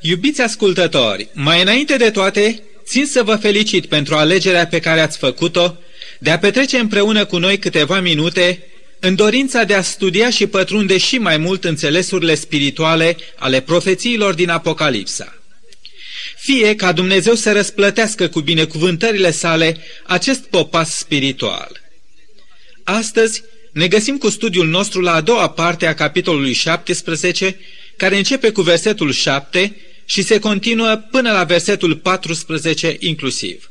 Iubiți ascultători, mai înainte de toate, țin să vă felicit pentru alegerea pe care ați făcut-o de a petrece împreună cu noi câteva minute în dorința de a studia și pătrunde și mai mult înțelesurile spirituale ale profețiilor din Apocalipsa. Fie ca Dumnezeu să răsplătească cu binecuvântările sale acest popas spiritual. Astăzi ne găsim cu studiul nostru la a doua parte a capitolului 17, care începe cu versetul 7 și se continuă până la versetul 14 inclusiv.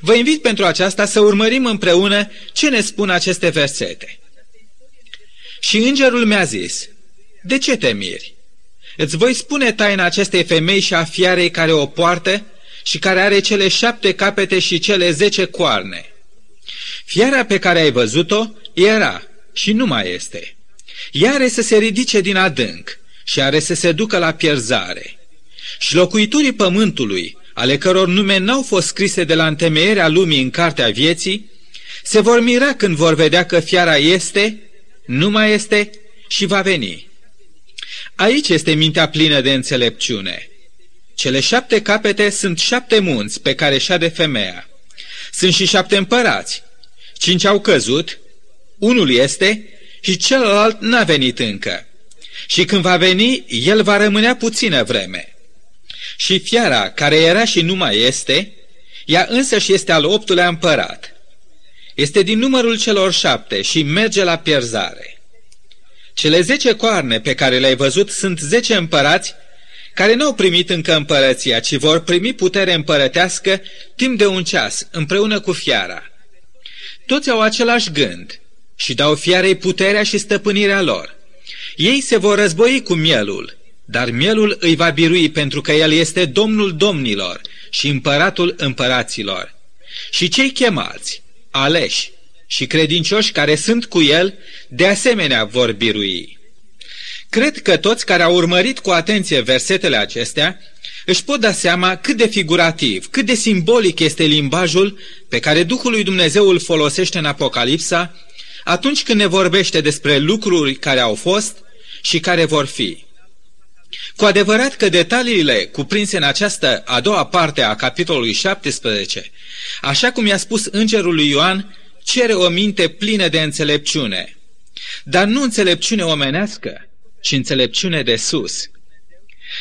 Vă invit pentru aceasta să urmărim împreună ce ne spun aceste versete. Și îngerul mi-a zis, de ce te miri? Îți voi spune taina acestei femei și a fiarei care o poartă și care are cele șapte capete și cele zece coarne. Fiara pe care ai văzut-o era și nu mai este. Ea are să se ridice din adânc și are să se ducă la pierzare. Și locuitorii pământului, ale căror nume n-au fost scrise de la întemeierea lumii în cartea vieții, se vor mira când vor vedea că fiara este, nu mai este și va veni. Aici este mintea plină de înțelepciune. Cele șapte capete sunt șapte munți pe care șade femeia. Sunt și șapte împărați. Cinci au căzut, unul este și celălalt n-a venit încă. Și când va veni, el va rămânea puțină vreme. Și fiara, care era și nu mai este, ea însă și este al optulea împărat. Este din numărul celor șapte și merge la pierzare. Cele zece coarne pe care le-ai văzut sunt zece împărați care n-au primit încă împărăția, ci vor primi putere împărătească timp de un ceas, împreună cu fiara. Toți au același gând și dau fiarei puterea și stăpânirea lor. Ei se vor război cu mielul, dar mielul îi va birui pentru că el este domnul domnilor și împăratul împăraților. Și cei chemați, aleși și credincioși care sunt cu el, de asemenea vor birui. Cred că toți care au urmărit cu atenție versetele acestea își pot da seama cât de figurativ, cât de simbolic este limbajul pe care Duhul lui Dumnezeu îl folosește în Apocalipsa atunci când ne vorbește despre lucruri care au fost și care vor fi. Cu adevărat că detaliile cuprinse în această a doua parte a capitolului 17, așa cum i-a spus îngerul lui Ioan, cere o minte plină de înțelepciune. Dar nu înțelepciune omenească, ci înțelepciune de sus.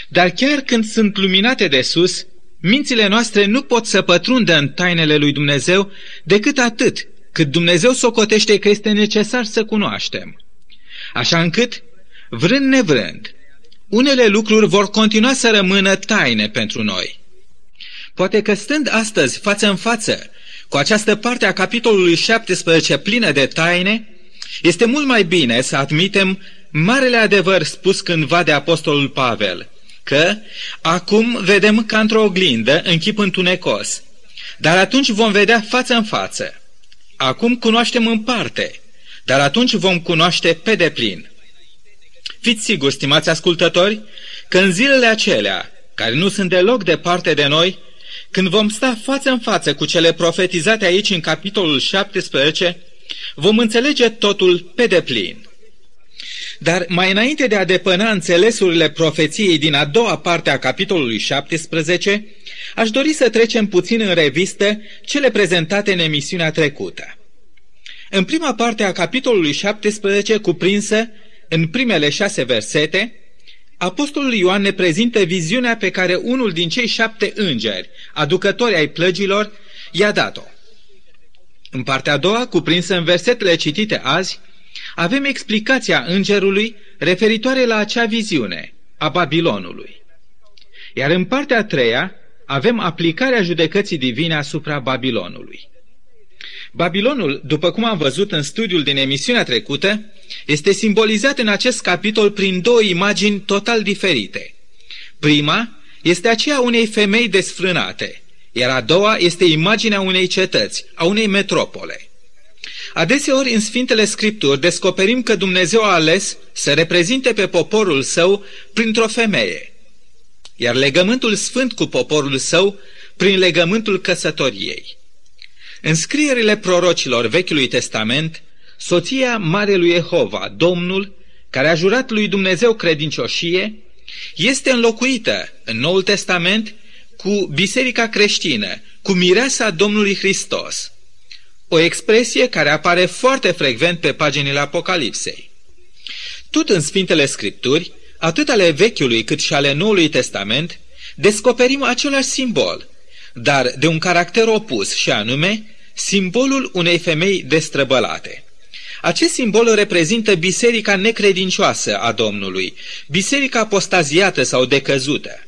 Dar chiar când sunt luminate de sus, mințile noastre nu pot să pătrundă în tainele lui Dumnezeu decât atât cât Dumnezeu socotește că este necesar să cunoaștem. Așa încât, vrând nevrând, unele lucruri vor continua să rămână taine pentru noi. Poate că stând astăzi față în față cu această parte a capitolului 17 plină de taine, este mult mai bine să admitem marele adevăr spus cândva de apostolul Pavel, că acum vedem ca într-o oglindă în chip întunecos, dar atunci vom vedea față în față. Acum cunoaștem în parte, dar atunci vom cunoaște pe deplin. Fiți siguri, stimați ascultători, că în zilele acelea, care nu sunt deloc departe de noi, când vom sta față în față cu cele profetizate aici în capitolul 17, vom înțelege totul pe deplin. Dar mai înainte de a depăna înțelesurile profeției din a doua parte a capitolului 17, aș dori să trecem puțin în revistă cele prezentate în emisiunea trecută. În prima parte a capitolului 17, cuprinsă în primele șase versete, Apostolul Ioan ne prezintă viziunea pe care unul din cei șapte îngeri, aducători ai plăgilor, i-a dat-o. În partea a doua, cuprinsă în versetele citite azi, avem explicația îngerului referitoare la acea viziune a Babilonului. Iar în partea a treia avem aplicarea judecății divine asupra Babilonului. Babilonul, după cum am văzut în studiul din emisiunea trecută, este simbolizat în acest capitol prin două imagini total diferite. Prima este aceea unei femei desfrânate, iar a doua este imaginea unei cetăți, a unei metropole. Adeseori în Sfintele Scripturi descoperim că Dumnezeu a ales să reprezinte pe poporul său printr-o femeie, iar legământul sfânt cu poporul său prin legământul căsătoriei. În scrierile prorocilor Vechiului Testament, soția Marelui Jehova, Domnul, care a jurat lui Dumnezeu credincioșie, este înlocuită în Noul Testament cu biserica creștină, cu mireasa Domnului Hristos. O expresie care apare foarte frecvent pe paginile Apocalipsei. Tot în Sfintele Scripturi, atât ale Vechiului cât și ale Noului Testament, descoperim același simbol, dar de un caracter opus și anume simbolul unei femei destrăbălate. Acest simbol reprezintă biserica necredincioasă a Domnului, biserica apostaziată sau decăzută.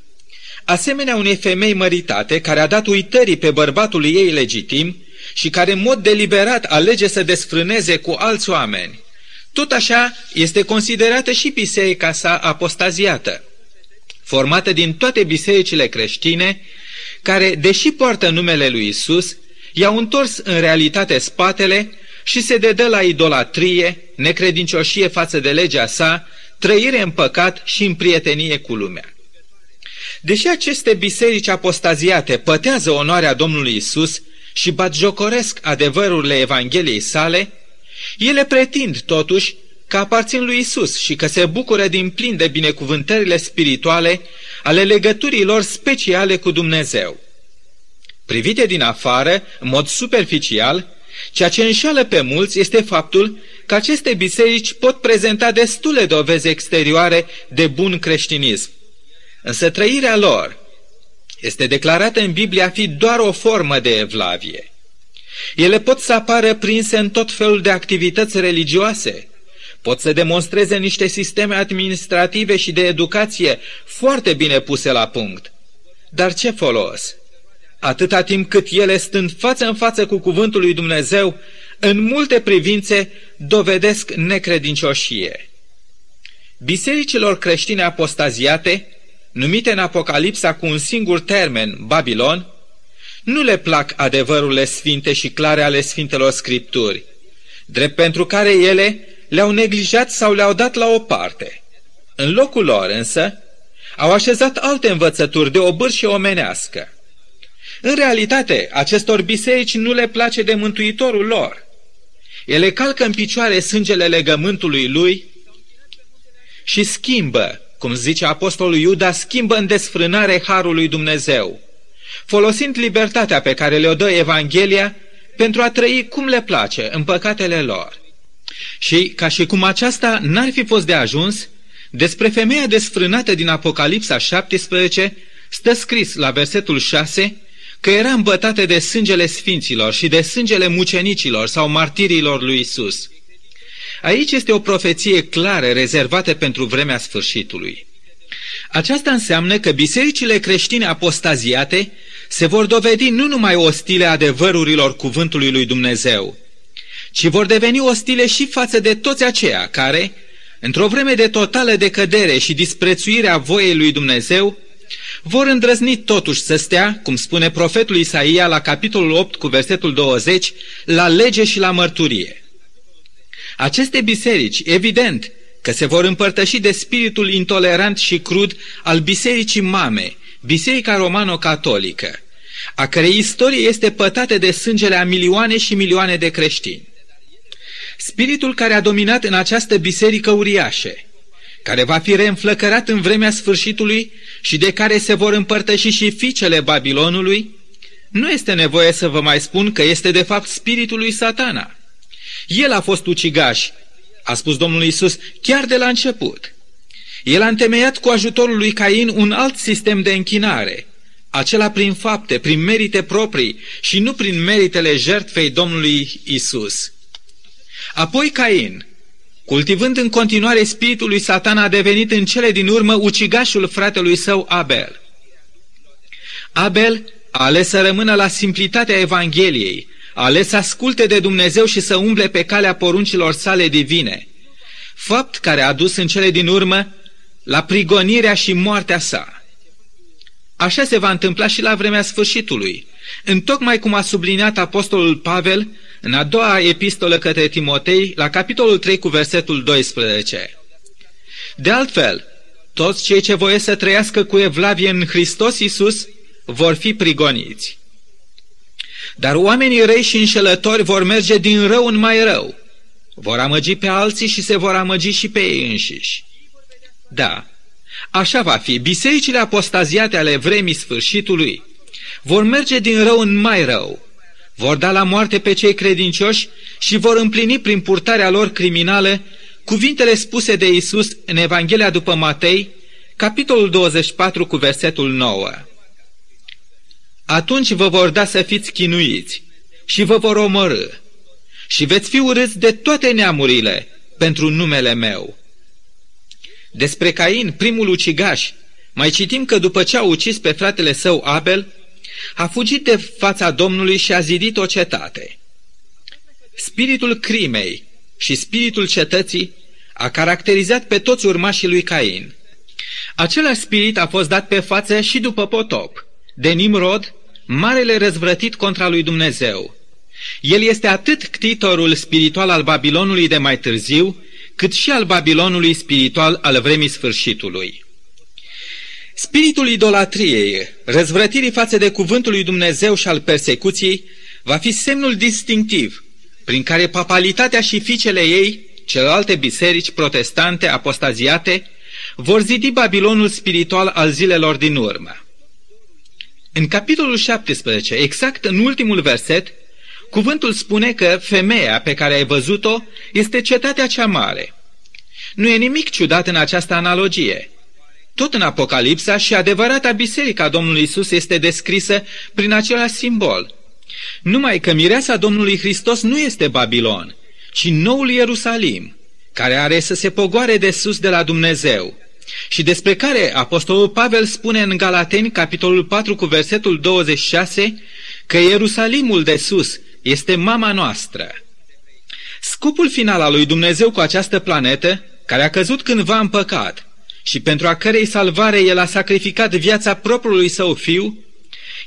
Asemenea unei femei măritate care a dat uitării pe bărbatul ei legitim și care în mod deliberat alege să desfrâneze cu alți oameni, tot așa este considerată și biserica sa apostaziată, formată din toate bisericile creștine, care, deși poartă numele lui Isus, i-au întors în realitate spatele și se dedă la idolatrie, necredincioșie față de legea sa, trăire în păcat și în prietenie cu lumea. Deși aceste biserici apostaziate pătează onoarea Domnului Isus și batjocoresc adevărurile Evangheliei sale, ele pretind totuși că aparțin lui Isus și că se bucură din plin de binecuvântările spirituale ale legăturilor speciale cu Dumnezeu. Privite din afară, în mod superficial, ceea ce înșală pe mulți este faptul că aceste biserici pot prezenta destule dovezi exterioare de bun creștinism. Însă trăirea lor este declarată în Biblie a fi doar o formă de evlavie. Ele pot să apară prinse în tot felul de activități religioase, pot să demonstreze niște sisteme administrative și de educație foarte bine puse la punct. Dar ce folos? Atâta timp cât ele, stând față în față cu cuvântul lui Dumnezeu, în multe privințe dovedesc necredincioșie. Bisericilor creștine apostaziate, numite în Apocalipsa cu un singur termen, Babilon, nu le plac adevărurile sfinte și clare ale Sfintelor Scripturi, drept pentru care ele le-au neglijat sau le-au dat la o parte. În locul lor însă au așezat alte învățături de obârșie omenească. În realitate, acestor biserici nu le place de mântuitorul lor. Ele calcă în picioare sângele legământului lui și schimbă, cum zice apostolul Iuda, schimbă în desfrânare harul lui Dumnezeu folosind libertatea pe care le-o dă Evanghelia pentru a trăi cum le place în păcatele lor. Și, ca și cum aceasta n-ar fi fost de ajuns, despre femeia desfrânată din Apocalipsa 17 stă scris la versetul 6 că era îmbătată de sângele sfinților și de sângele mucenicilor sau martirilor lui Isus. Aici este o profeție clară rezervată pentru vremea sfârșitului. Aceasta înseamnă că bisericile creștine apostaziate se vor dovedi nu numai ostile adevărurilor cuvântului lui Dumnezeu, ci vor deveni ostile și față de toți aceia care, într-o vreme de totală decădere și disprețuire a voiei lui Dumnezeu, vor îndrăzni totuși să stea, cum spune profetul Isaia la capitolul 8 cu versetul 20, la lege și la mărturie. Aceste biserici, evident, că se vor împărtăși de spiritul intolerant și crud al bisericii mame, Biserica Romano-Catolică, a cărei istorie este pătată de sângele a milioane și milioane de creștini. Spiritul care a dominat în această biserică uriașe, care va fi reînflăcărat în vremea sfârșitului și de care se vor împărtăși și fiicele Babilonului, nu este nevoie să vă mai spun că este de fapt spiritul lui satana. El a fost ucigaș, a spus Domnul Isus chiar de la început. El a întemeiat cu ajutorul lui Cain un alt sistem de închinare, acela prin fapte, prin merite proprii și nu prin meritele jertfei Domnului Isus. Apoi Cain, cultivând în continuare spiritul lui Satan, a devenit în cele din urmă ucigașul fratelui său Abel. Abel a ales să rămână la simplitatea Evangheliei, a ales să asculte de Dumnezeu și să umble pe calea poruncilor sale divine, fapt care a dus în cele din urmă la prigonirea și moartea sa. Așa se va întâmpla și la vremea sfârșitului, întocmai cum a subliniat apostolul Pavel în a doua epistolă către Timotei, la capitolul 3 cu versetul 12. De altfel, toți cei ce voie să trăiască cu evlavie în Hristos Iisus vor fi prigoniți. Dar oamenii răi și înșelători vor merge din rău în mai rău, vor amăgi pe alții și se vor amăgi și pe ei înșiși. Da, Așa va fi. Bisericile apostaziate ale vremii sfârșitului vor merge din rău în mai rău. Vor da la moarte pe cei credincioși și vor împlini prin purtarea lor criminală cuvintele spuse de Isus în Evanghelia după Matei, capitolul 24 cu versetul 9. Atunci vă vor da să fiți chinuiți și vă vor omorâ și veți fi urâți de toate neamurile pentru numele meu. Despre Cain, primul ucigaș, mai citim că după ce a ucis pe fratele său Abel, a fugit de fața Domnului și a zidit o cetate. Spiritul crimei și spiritul cetății a caracterizat pe toți urmașii lui Cain. Același spirit a fost dat pe față și după potop, de Nimrod, marele răzvrătit contra lui Dumnezeu. El este atât ctitorul spiritual al Babilonului de mai târziu, cât și al Babilonului spiritual al vremii sfârșitului. Spiritul idolatriei, răzvrătirii față de cuvântul lui Dumnezeu și al persecuției, va fi semnul distinctiv prin care papalitatea și fiicele ei, celelalte biserici protestante apostaziate, vor zidi Babilonul spiritual al zilelor din urmă. În capitolul 17, exact în ultimul verset, cuvântul spune că femeia pe care ai văzut-o este cetatea cea mare. Nu e nimic ciudat în această analogie. Tot în Apocalipsa și adevărata biserica Domnului Isus este descrisă prin același simbol. Numai că mireasa Domnului Hristos nu este Babilon, ci noul Ierusalim, care are să se pogoare de sus de la Dumnezeu și despre care Apostolul Pavel spune în Galateni, capitolul 4, cu versetul 26, că Ierusalimul de sus este mama noastră. Scopul final al lui Dumnezeu cu această planetă, care a căzut cândva în păcat și pentru a cărei salvare el a sacrificat viața propriului său fiu,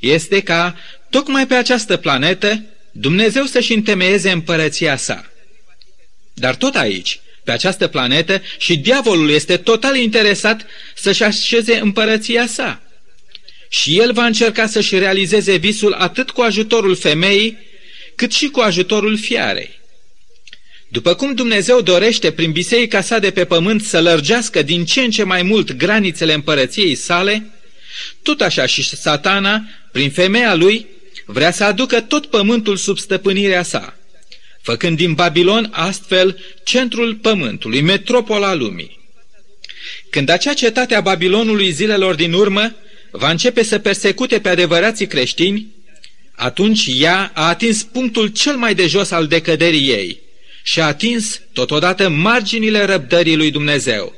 este ca, tocmai pe această planetă, Dumnezeu să-și întemeieze împărăția sa. Dar tot aici, pe această planetă, și diavolul este total interesat să-și așeze împărăția sa. Și el va încerca să-și realizeze visul atât cu ajutorul femeii, cât și cu ajutorul fiarei. După cum Dumnezeu dorește prin biserica sa de pe pământ să lărgească din ce în ce mai mult granițele împărăției sale, tot așa și satana, prin femeia lui, vrea să aducă tot pământul sub stăpânirea sa, făcând din Babilon astfel centrul pământului, metropola lumii. Când acea cetate a Babilonului zilelor din urmă va începe să persecute pe adevărații creștini, atunci ea a atins punctul cel mai de jos al decăderii ei și a atins totodată marginile răbdării lui Dumnezeu.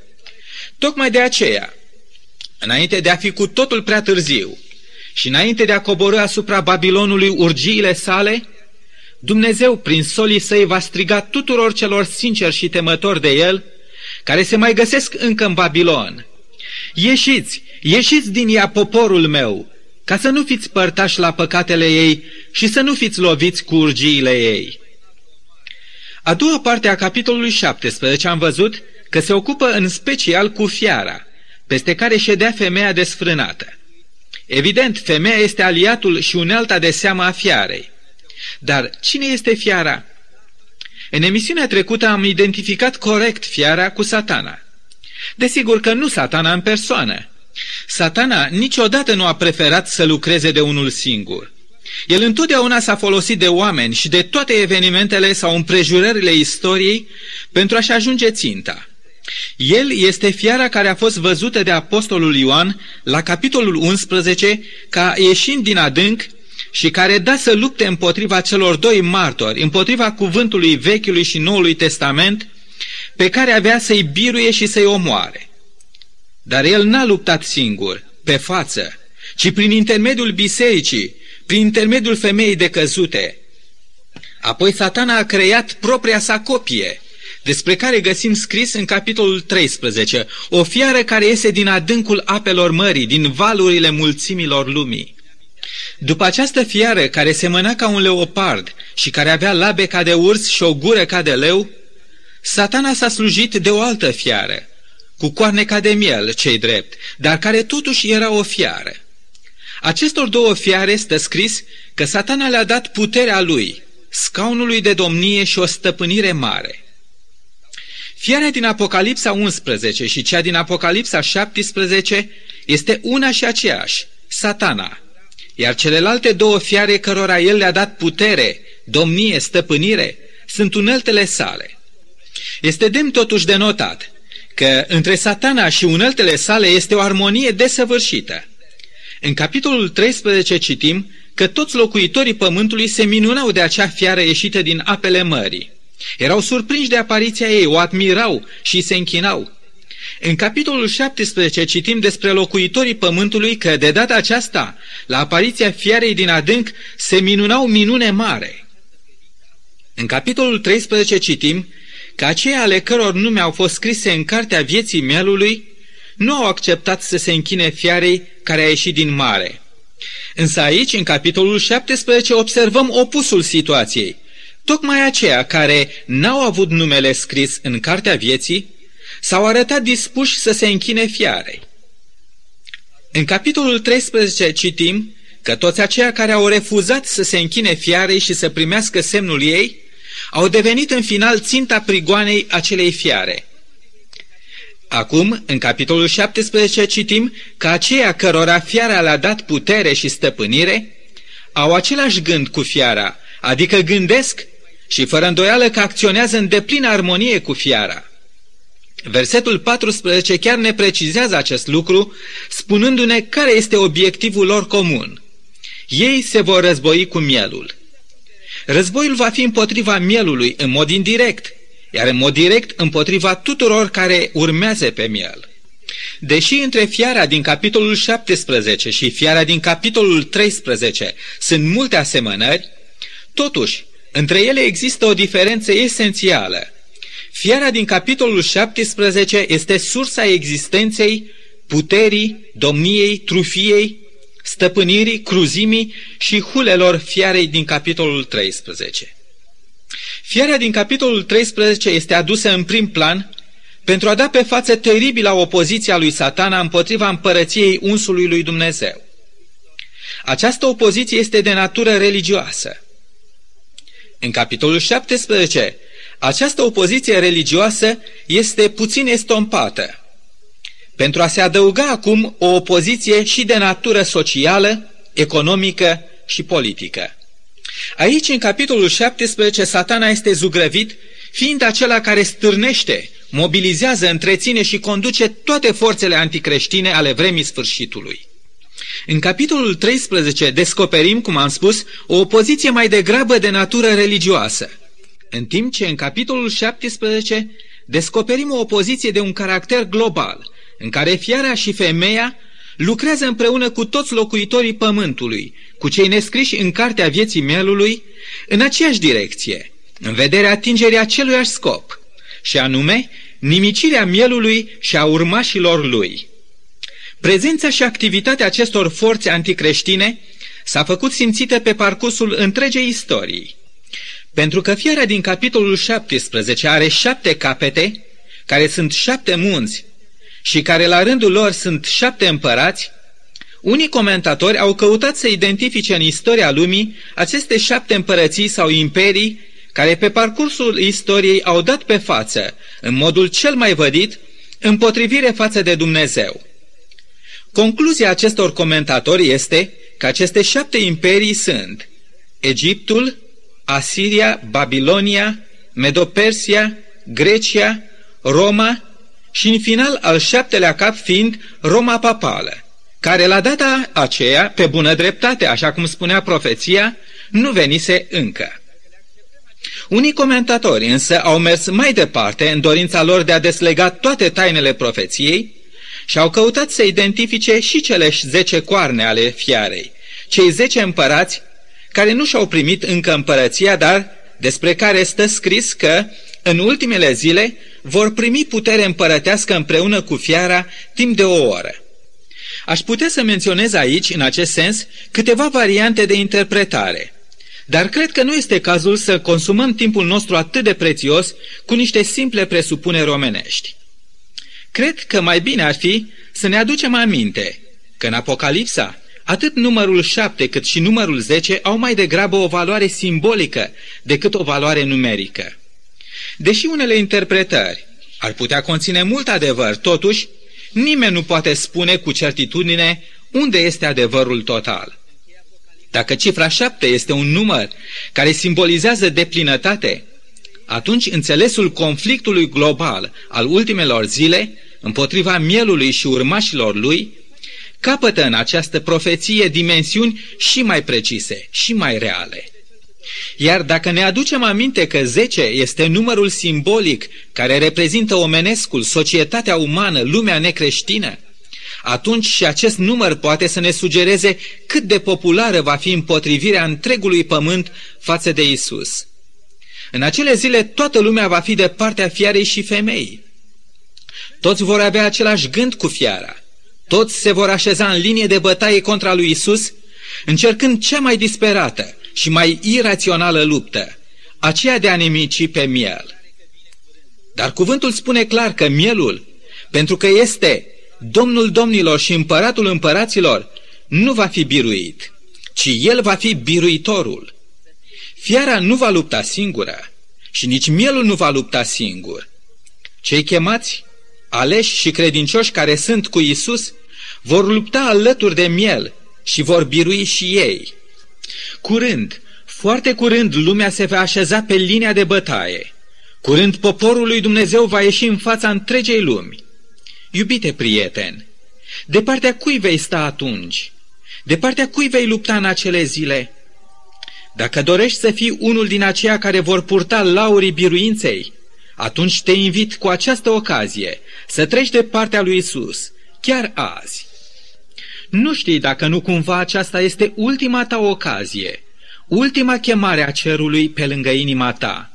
Tocmai de aceea, înainte de a fi cu totul prea târziu și înainte de a coborâ asupra Babilonului urgiile sale, Dumnezeu, prin solii săi, va striga tuturor celor sinceri și temători de el, care se mai găsesc încă în Babilon. Ieșiți, ieșiți din ea poporul meu, ca să nu fiți părtași la păcatele ei și să nu fiți loviți cu urgiile ei. A doua parte a capitolului 17 am văzut că se ocupă în special cu fiara, peste care ședea femeia desfrânată. Evident, femeia este aliatul și unealta de seamă a fiarei. Dar cine este fiara? În emisiunea trecută am identificat corect fiara cu satana. Desigur că nu satana în persoană. Satana niciodată nu a preferat să lucreze de unul singur. El întotdeauna s-a folosit de oameni și de toate evenimentele sau împrejurările istoriei pentru a-și ajunge ținta. El este fiara care a fost văzută de apostolul Ioan la capitolul 11 ca ieșind din adânc și care da să lupte împotriva celor doi martori, împotriva cuvântului Vechiului și Noului Testament, pe care avea să-i biruie și să-i omoare. Dar el n-a luptat singur, pe față, ci prin intermediul bisericii, prin intermediul femeii decăzute. Apoi satana a creat propria sa copie, despre care găsim scris în capitolul 13, o fiară care iese din adâncul apelor mării, din valurile mulțimilor lumii. După această fiară care semăna ca un leopard și care avea labe ca de urs și o gură ca de leu, satana s-a slujit de o altă fiară, cu coarne ca de miel, cei drept, dar care totuși era o fiară. Acestor două fiare stă scris că satana le-a dat puterea lui, scaunului de domnie și o stăpânire mare. Fiarea din Apocalipsa 11 și cea din Apocalipsa 17 este una și aceeași, satana. Iar celelalte două fiare cărora el le-a dat putere, domnie, stăpânire, sunt uneltele sale. Este demn totuși de notat că între satana și uneltele sale este o armonie desăvârșită. În capitolul 13 citim că toți locuitorii pământului se minunau de acea fiară ieșită din apele mării. Erau surprinși de apariția ei, o admirau și se închinau. În capitolul 17 citim despre locuitorii pământului că de data aceasta, la apariția fiarei din adânc, se minunau minune mare. În capitolul 13 citim că aceia ale căror nume au fost scrise în cartea vieții mielului nu au acceptat să se închine fiarei care a ieșit din mare. Însă aici, în capitolul 17, observăm opusul situației. Tocmai aceia care n-au avut numele scris în cartea vieții s-au arătat dispuși să se închine fiarei. În capitolul 13 citim că toți aceia care au refuzat să se închine fiarei și să primească semnul ei au devenit în final ținta prigoanei acelei fiare. Acum, în capitolul 17, citim că aceia cărora fiara le-a dat putere și stăpânire au același gând cu fiara, adică gândesc și fără îndoială că acționează în deplină armonie cu fiara. Versetul 14 chiar ne precizează acest lucru, spunându-ne care este obiectivul lor comun. Ei se vor război cu mielul. Războiul va fi împotriva mielului în mod indirect, iar în mod direct împotriva tuturor care urmează pe miel. Deși între fiara din capitolul 17 și fiara din capitolul 13 sunt multe asemănări, totuși, între ele există o diferență esențială. Fiara din capitolul 17 este sursa existenței, puterii, domniei, trufiei, stăpânirii, cruzimii și hulelor fiarei din capitolul 13. Fiarea din capitolul 13 este adusă în prim plan pentru a da pe față teribila opoziția lui satana împotriva împărăției unsului lui Dumnezeu. Această opoziție este de natură religioasă. În capitolul 17, această opoziție religioasă este puțin estompată, pentru a se adăuga acum o opoziție și de natură socială, economică și politică. Aici, în capitolul 17, satana este zugrăvit, fiind acela care stârnește, mobilizează, întreține și conduce toate forțele anticreștine ale vremii sfârșitului. În capitolul 13 descoperim, cum am spus, o opoziție mai degrabă de natură religioasă, în timp ce în capitolul 17 descoperim o opoziție de un caracter global, în care fiara și femeia lucrează împreună cu toți locuitorii pământului, cu cei nescriși în cartea vieții mielului, în aceeași direcție, în vederea atingerii aceluiași scop, și anume nimicirea mielului și a urmașilor lui. Prezența și activitatea acestor forțe anticreștine s-a făcut simțită pe parcursul întregei istorii. Pentru că fiara din capitolul 17 are șapte capete, care sunt șapte munți și care la rândul lor sunt șapte împărați, unii comentatori au căutat să identifice în istoria lumii aceste șapte împărății sau imperii care pe parcursul istoriei au dat pe față, în modul cel mai vădit, împotrivire față de Dumnezeu. Concluzia acestor comentatori este că aceste șapte imperii sunt Egiptul, Asiria, Babilonia, Medopersia, Grecia, Roma și în final al șaptelea cap fiind Roma papală, care la data aceea, pe bună dreptate, așa cum spunea profeția, nu venise încă. Unii comentatori însă au mers mai departe în dorința lor de a deslega toate tainele profeției și au căutat să identifice și cele zece coarne ale fiarei, cei zece împărați care nu și-au primit încă împărăția, dar despre care stă scris că în ultimele zile vor primi putere împărătească împreună cu fiara timp de o oră. Aș putea să menționez aici, în acest sens, câteva variante de interpretare, dar cred că nu este cazul să consumăm timpul nostru atât de prețios cu niște simple presupuneri omenești. Cred că mai bine ar fi să ne aducem aminte că în Apocalipsa atât numărul 7 cât și numărul 10 au mai degrabă o valoare simbolică decât o valoare numerică. Deși unele interpretări Ar putea conține mult adevăr, totuși, nimeni nu poate spune cu certitudine unde este adevărul total. Dacă cifra șapte este un număr care simbolizează deplinătate, atunci înțelesul conflictului global al ultimelor zile împotriva mielului și urmașilor lui capătă în această profeție dimensiuni și mai precise și mai reale. Iar dacă ne aducem aminte că 10 este numărul simbolic care reprezintă omenescul, societatea umană, lumea necreștină, atunci și acest număr poate să ne sugereze cât de populară va fi împotrivirea întregului pământ față de Isus. În acele zile toată lumea va fi de partea fiarei și femeii. Toți vor avea același gând cu fiara. Toți se vor așeza în linie de bătaie contra lui Isus, încercând cea mai disperată și mai irațională luptă, aceea de a nemici pe miel. Dar cuvântul spune clar că mielul, pentru că este Domnul domnilor și împăratul împăraților, nu va fi biruit, ci el va fi biruitorul. Fiara nu va lupta singură și nici mielul nu va lupta singur. Cei chemați, aleși și credincioși care sunt cu Isus, vor lupta alături de miel și vor birui și ei. Curând, foarte curând, lumea se va așeza pe linia de bătaie. Curând, poporul lui Dumnezeu va ieși în fața întregei lumi. Iubite prieten, de partea cui vei sta atunci? De partea cui vei lupta în acele zile? Dacă dorești să fii unul din aceia care vor purta laurii biruinței, atunci te invit cu această ocazie să treci de partea lui Isus, chiar azi. Nu știi dacă nu cumva aceasta este ultima ta ocazie, ultima chemare a cerului pe lângă inima ta.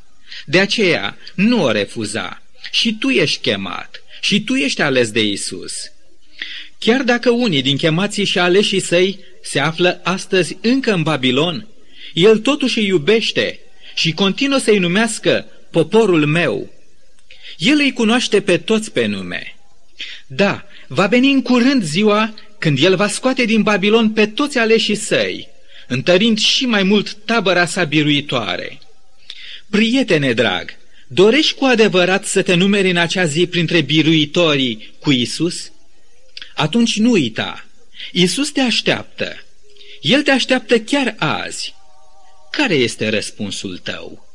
De aceea, nu o refuza. Și tu ești chemat, și tu ești ales de Isus. Chiar dacă unii din chemații și aleșii săi se află astăzi încă în Babilon, el totuși îi iubește și continuă să-i numească poporul meu. El îi cunoaște pe toți pe nume. Da, va veni în curând ziua când el va scoate din Babilon pe toți aleșii săi, întărind și mai mult tabăra sa biruitoare. Prietene drag, dorești cu adevărat să te numeri în acea zi printre biruitorii cu Isus? Atunci nu uita, Isus te așteaptă. El te așteaptă chiar azi. Care este răspunsul tău?